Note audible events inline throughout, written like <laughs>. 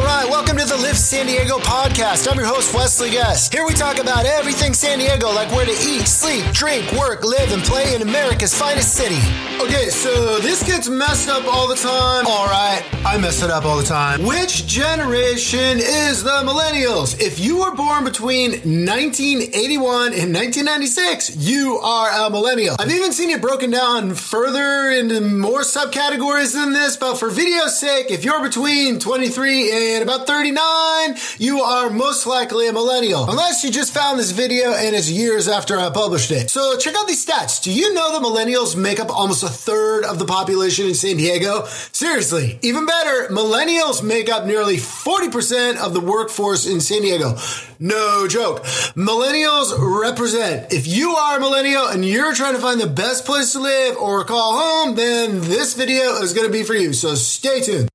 All right, welcome to the Live San Diego podcast. I'm your host, Wesley Guest. Here we talk about everything San Diego, like where to eat, sleep, drink, work, live, and play in America's finest city. Okay, so this gets messed up all the time. All right, I mess it up all the time. Which generation is the millennials? If you were born between 1981 and 1996, you are a millennial. I've even seen it broken down further into more subcategories than this, but for video's sake, if you're between 23 and about 39, you are most likely a millennial. Unless you just found this video and it's years after I published it. So check out these stats. Do you know that millennials make up almost a third of the population in San Diego? Seriously, even better, millennials make up nearly 40% of the workforce in San Diego. No joke. Millennials represent. If you are a millennial and you're trying to find the best place to live or call home, then this video is going to be for you. So stay tuned.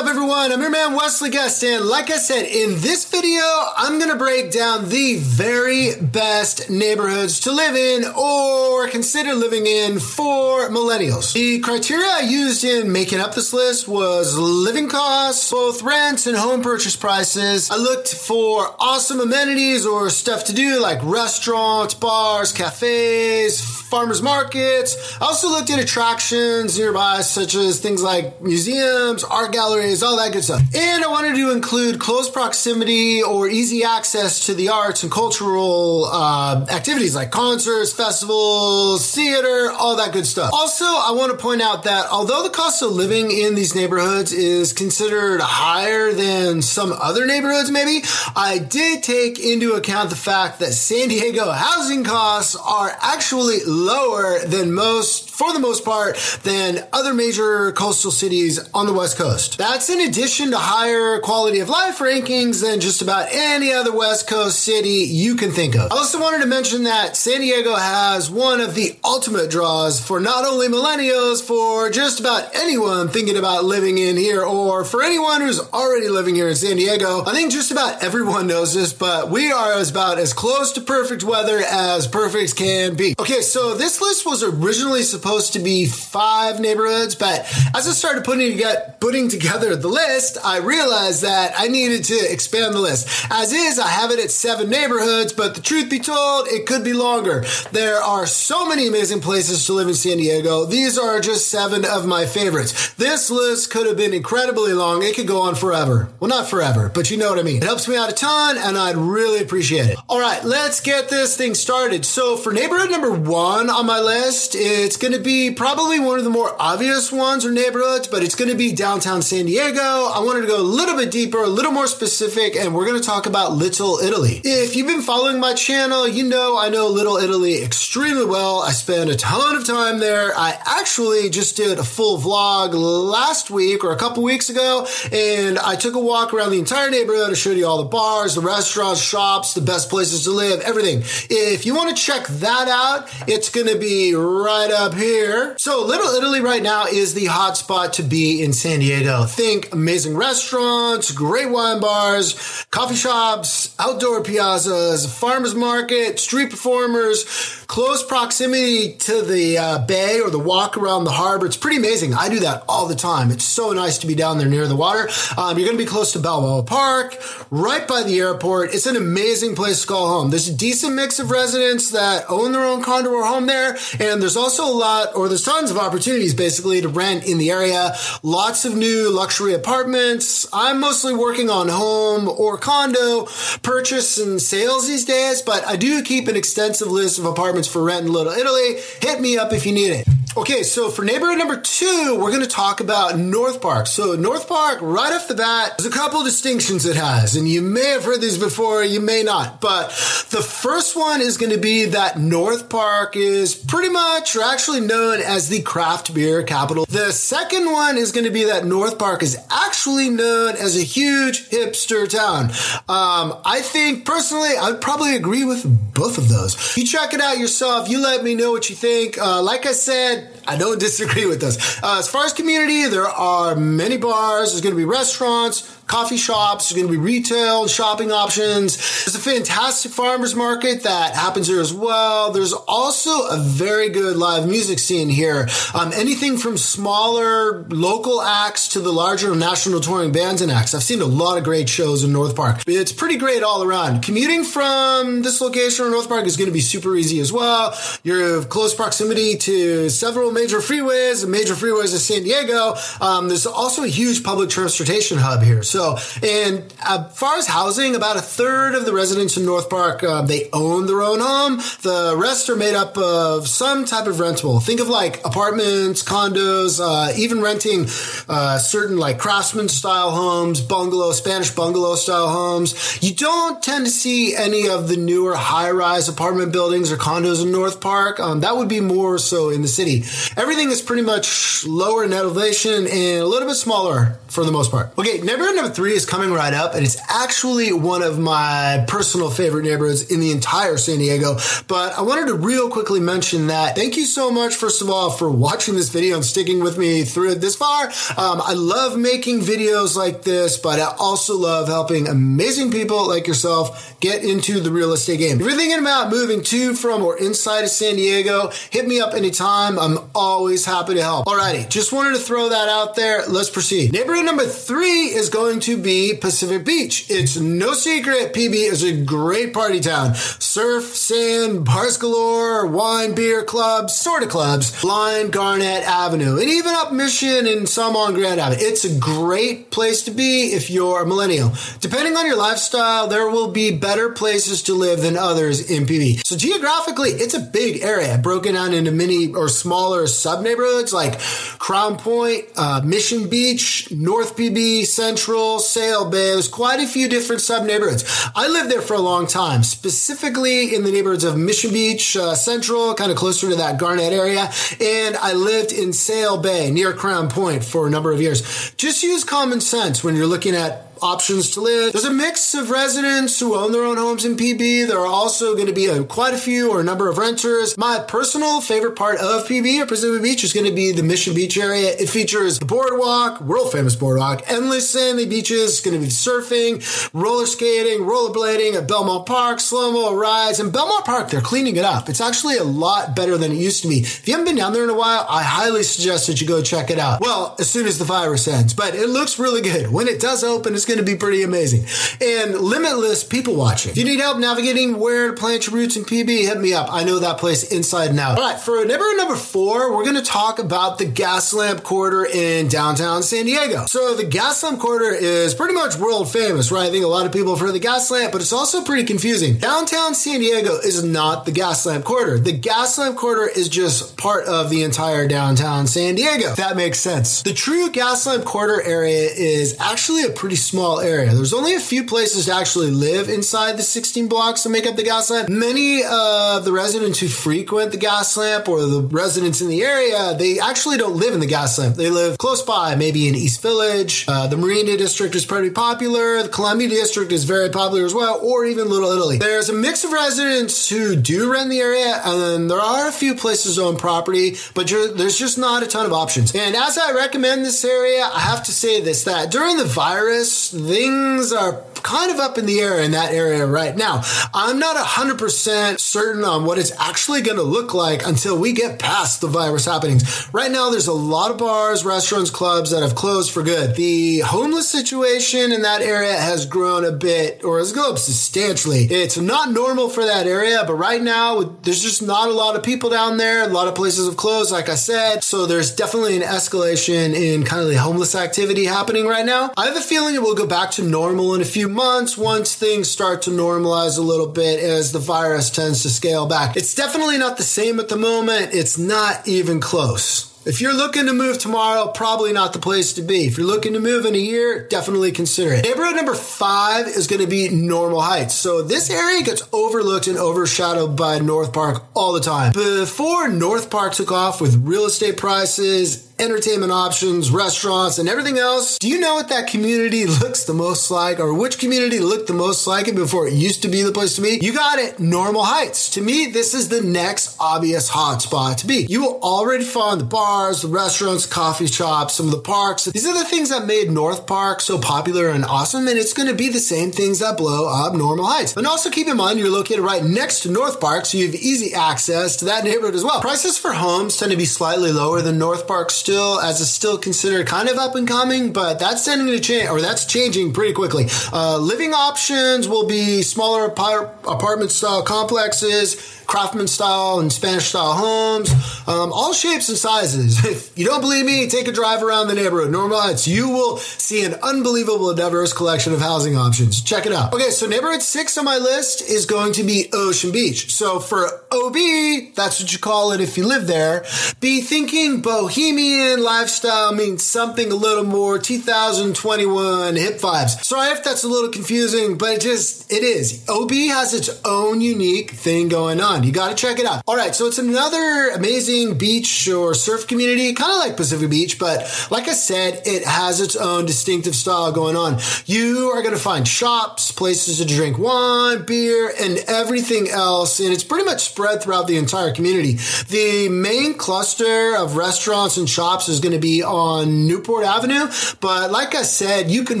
Everyone? I'm your man Wesley Guest, and like I said, in this video, I'm gonna break down the very best neighborhoods to live in or consider living in for millennials. The criteria I used in making up this list was living costs, both rents and home purchase prices. I looked for awesome amenities or stuff to do like restaurants, bars, cafes, farmers markets. I also looked at attractions nearby, such as things like museums, art galleries, all that good stuff. And I wanted to include close proximity or easy access to the arts and cultural uh, activities like concerts, festivals, theater, all that good stuff. Also, I want to point out that although the cost of living in these neighborhoods is considered higher than some other neighborhoods, maybe, I did take into account the fact that San Diego housing costs are actually lower than most, for the most part, than other major coastal cities on the West Coast. That's in addition to higher quality of life rankings than just about any other West Coast city you can think of. I also wanted to mention that San Diego has one of the ultimate draws for not only millennials, for just about anyone thinking about living in here or for anyone who's already living here in San Diego. I think just about everyone knows this, but we are about as close to perfect weather as perfect can be. Okay, so this list was originally supposed to be five neighborhoods, but as I started putting together, putting together the list, I realized that I needed to expand the list. As is, I have it at seven neighborhoods, but the truth be told, it could be longer. There are so many amazing places to live in San Diego. These are just seven of my favorites. This list could have been incredibly long. It could go on forever. Well, not forever, but you know what I mean. It helps me out a ton, and I'd really appreciate it. All right, let's get this thing started. So, for neighborhood number one on my list, it's going to be probably one of the more obvious ones or neighborhoods, but it's going to be downtown San Diego. I wanted to go a little bit deeper, a little more specific, and we're going to talk about Little Italy. If you've been following my channel, you know I know Little Italy extremely well. I spent a ton of time there. I actually just did a full vlog last week or a couple weeks ago, and I took a walk around the entire neighborhood. I showed you all the bars, the restaurants, shops, the best places to live, everything. If you want to check that out, it's going to be right up here. So Little Italy right now is the hot spot to be in San Diego. Think amazing restaurants, great wine bars, coffee shops, outdoor piazzas, farmers market, street performers, close proximity to the uh, bay or the walk around the harbor. It's pretty amazing. I do that all the time. It's so nice to be down there near the water. Um, you're going to be close to Balboa Park, right by the airport. It's an amazing place to call home. There's a decent mix of residents that own their own condo or home there, and there's also a lot, or there's tons of opportunities basically to rent in the area. Lots of new luxury apartments. I'm mostly working on home or condo purchase and sales these days, but I do keep an extensive list of apartments for rent in Little Italy. Hit me up if you need it. Okay, so for neighborhood number two, we're going to talk about North Park. So North Park, right off the bat, there's a couple distinctions it has, and you may have heard these before, you may not. But the first one is going to be that North Park is pretty much, or actually known as the craft beer capital. The second one is going to be that North Park is actually known as a huge hipster town. Um, I think personally, I'd probably agree with both of those. You check it out yourself. You let me know what you think. Uh, like I said, I don't disagree with this. Uh, as far as community, there are many bars. There's going to be restaurants, coffee shops. There's going to be retail and shopping options. There's a fantastic farmers market that happens here as well. There's also a very good live music scene here. Um, anything from smaller local acts to the larger national touring bands and acts. I've seen a lot of great shows in North Park. It's pretty great all around. Commuting from this location or North Park is going to be super easy as well. You're close proximity to several major freeways, major freeways of San Diego. Um, there's also a huge public transportation hub here. So so, and as far as housing, about a third of the residents in North Park uh, they own their own home. The rest are made up of some type of rentable. Think of like apartments, condos, uh, even renting uh, certain like craftsman style homes, bungalow, Spanish bungalow style homes. You don't tend to see any of the newer high rise apartment buildings or condos in North Park. Um, that would be more so in the city. Everything is pretty much lower in elevation and a little bit smaller for the most part. Okay, neighborhood number three is coming right up, and it's actually one of my personal favorite neighborhoods in the entire San Diego. But I wanted to real quickly mention that. Thank you so much, first of all, for watching this video and sticking with me through it this far. Um, I love making videos like this, but I also love helping amazing people like yourself get into the real estate game. If you're thinking about moving to, from, or inside of San Diego, hit me up anytime. I'm always happy to help. Alrighty, just wanted to throw that out there. Let's proceed. Neighborhood number three is going to be Pacific Beach. It's no secret PB is a great party town. Surf, sand, bars galore, wine, beer clubs, sort of clubs, line Garnet Avenue, and even up Mission and some on Grand Avenue. It's a great place to be if you're a millennial. Depending on your lifestyle, there will be better places to live than others in PB. So geographically, it's a big area broken down into many or smaller sub neighborhoods like Crown Point, uh, Mission Beach, North PB, Central, Sail Bay. There's quite a few different sub neighborhoods. I lived there for a long time, specifically in the neighborhoods of Mission Beach, uh, Central, kind of closer to that Garnet area. And I lived in Sail Bay near Crown Point for a number of years. Just use common sense when you're looking at options to live. There's a mix of residents who own their own homes in PB. There are also going to be a, quite a few or a number of renters. My personal favorite part of PB or Pacific Beach is going to be the Mission Beach area. It features the boardwalk, world famous boardwalk, endless sandy beaches. It's going to be surfing, roller skating, rollerblading at Belmont Park, slow mo rides. And Belmont Park, they're cleaning it up. It's actually a lot better than it used to be. If you haven't been down there in a while, I highly suggest that you go check it out. Well, as soon as the virus ends, but it looks really good. When it does open, it's going to be pretty amazing. And limitless people watching. If you need help navigating where to plant your roots in PB, hit me up. I know that place inside and out. All right, for neighborhood number four, we're going to talk about the Gaslamp Quarter in downtown San Diego. So the Gaslamp Quarter is pretty much world famous, right? I think a lot of people have heard of the Gaslamp, but it's also pretty confusing. Downtown San Diego is not the Gaslamp Quarter. The Gaslamp Quarter is just part of the entire downtown San Diego. That makes sense. The true Gaslamp Quarter area is actually a pretty small area area. There's only a few places to actually live inside the 16 blocks that make up the Gaslamp. Many of the residents who frequent the Gaslamp or the residents in the area, they actually don't live in the Gaslamp. They live close by, maybe in East Village. Uh, the Marina District is pretty popular. The Columbia District is very popular as well, or even Little Italy. There's a mix of residents who do rent the area, and then there are a few places on property, but there's just not a ton of options. And as I recommend this area, I have to say this that during the virus, things are kind of up in the air in that area right now. I'm not 100% certain on what it's actually going to look like until we get past the virus happenings. Right now, there's a lot of bars, restaurants, clubs that have closed for good. The homeless situation in that area has grown a bit or has grown up substantially. It's not normal for that area, but right now, there's just not a lot of people down there. A lot of places have closed, like I said. So there's definitely an escalation in kind of the homeless activity happening right now. I have a feeling it will go back to normal in a few months once things start to normalize a little bit as the virus tends to scale back. It's definitely not the same at the moment. It's not even close. If you're looking to move tomorrow, probably not the place to be. If you're looking to move in a year, definitely consider it. Neighborhood number five is going to be Normal Heights. So this area gets overlooked and overshadowed by North Park all the time. Before North Park took off with real estate prices entertainment options, restaurants, and everything else. Do you know what that community <laughs> looks the most like or which community looked the most like it before it used to be the place to be? You got it, Normal Heights. To me, this is the next obvious hotspot to be. You will already find the bars, the restaurants, coffee shops, some of the parks. These are the things that made North Park so popular and awesome, and it's going to be the same things that blow up Normal Heights. And also keep in mind you're located right next to North Park, so you have easy access to that neighborhood as well. Prices for homes tend to be slightly lower than North Park still, as it's still considered kind of up and coming, but that's tending to change, or that's changing pretty quickly. Uh, living options will be smaller apartment style complexes craftsman style and Spanish style homes, um, all shapes and sizes. <laughs> If you don't believe me, take a drive around the neighborhood. Normal Heights, you will see an unbelievable diverse collection of housing options. Check it out. Okay, so neighborhood six on my list is going to be Ocean Beach. So for OB, that's what you call it if you live there. Be thinking bohemian lifestyle means something a little more 2021 hip vibes. Sorry if that's a little confusing, but it just, it is. OB has its own unique thing going on. You got to check it out. All right, so it's another amazing beach or surf community, kind of like Pacific Beach, but like I said, it has its own distinctive style going on. You are to find shops, places to drink wine, beer, and everything else, and it's pretty much spread throughout the entire community. The main cluster of restaurants and shops is going to be on Newport Avenue, but like I said, you can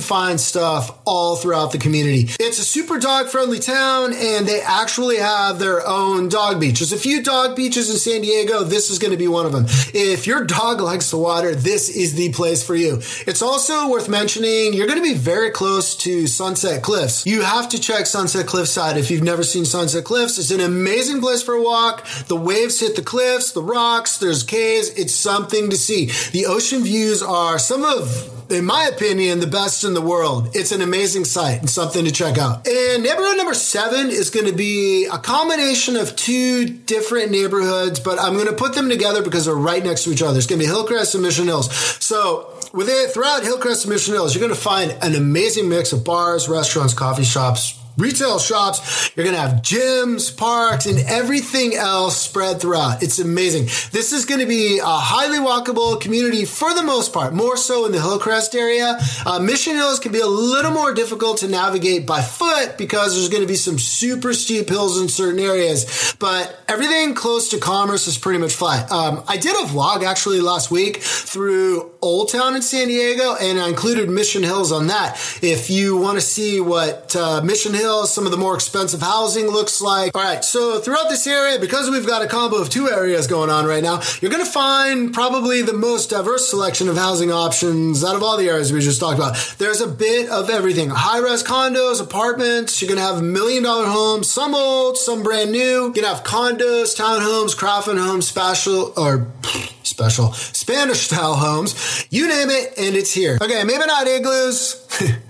find stuff all throughout the community. It's a super dog friendly town, and they actually have their own dog beach. There's a few dog beaches in San Diego. This is going to be one of them. If your dog likes the water, this is the place for you. It's also worth mentioning you're going to be very close to Sunset Cliffs. You have to check Sunset Cliffs Cliffside if you've never seen Sunset Cliffs. It's an amazing place for a walk. The waves hit the cliffs, the rocks, there's caves. It's something to see. The ocean views are some of in my opinion, the best in the world. It's an amazing site and something to check out. And neighborhood number seven is going to be a combination of two different neighborhoods, but I'm going to put them together because they're right next to each other. It's going to be Hillcrest and Mission Hills. So with it, throughout Hillcrest and Mission Hills, you're going to find an amazing mix of bars, restaurants, coffee shops, retail shops. You're going to have gyms, parks, and everything else spread throughout. It's amazing. This is going to be a highly walkable community for the most part, more so in the Hillcrest area. Uh, Mission Hills can be a little more difficult to navigate by foot because there's going to be some super steep hills in certain areas, but everything close to Commerce is pretty much flat. Um, I did a vlog actually last week through Old Town in San Diego, and I included Mission Hills on that. If you want to see what uh, Mission Hills some of the more expensive housing looks like. All right, so throughout this area, because we've got a combo of two areas going on right now, you're going to find probably the most diverse selection of housing options out of all the areas we just talked about. There's a bit of everything high res condos, apartments. You're going to have million dollar homes, some old, some brand new. You're going to have condos, townhomes, craftsman homes, special or <sniffs> special Spanish style homes. You name it, and it's here. Okay, maybe not igloos. <laughs>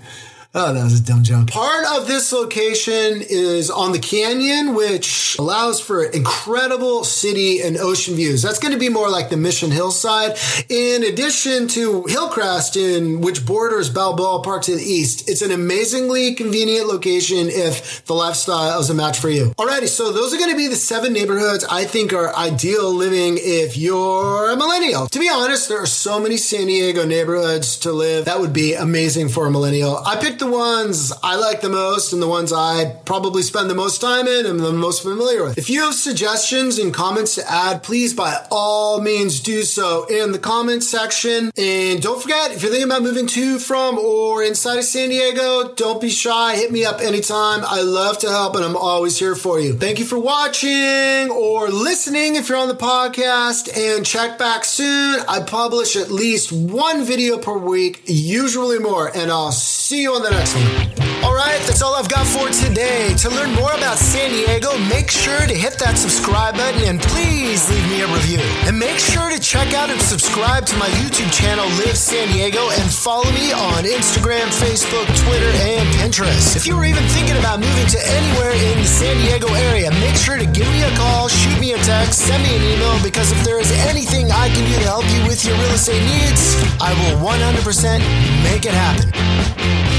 Oh, that was a dumb joke. Part of this location is on the canyon, which allows for incredible city and ocean views. That's going to be more like the Mission Hillside. In addition to Hillcrest, in which borders Balboa Park to the east, it's an amazingly convenient location if the lifestyle is a match for you. Alrighty, so those are going to be the seven neighborhoods I think are ideal living if you're a millennial. To be honest, there are so many San Diego neighborhoods to live that would be amazing for a millennial. I picked the the ones I like the most and the ones I probably spend the most time in and the most familiar with. If you have suggestions and comments to add, please by all means do so in the comments section. And don't forget, if you're thinking about moving to, from, or inside of San Diego, don't be shy. Hit me up anytime. I love to help and I'm always here for you. Thank you for watching or listening if you're on the podcast and check back soon. I publish at least one video per week, usually more, and I'll see you on the next one. All right, that's all I've got for today. To learn more about San Diego, make sure to hit that subscribe button and please leave me a review. And make sure to check out and subscribe to my YouTube channel, Live San Diego, and follow me on Instagram, Facebook, Twitter, and Pinterest. If you were even thinking about moving to anywhere in the San Diego area, make sure to give me a call, shoot me a text, send me an email, because if there is anything I can do to help you with your real estate needs, I will 100% make it happen.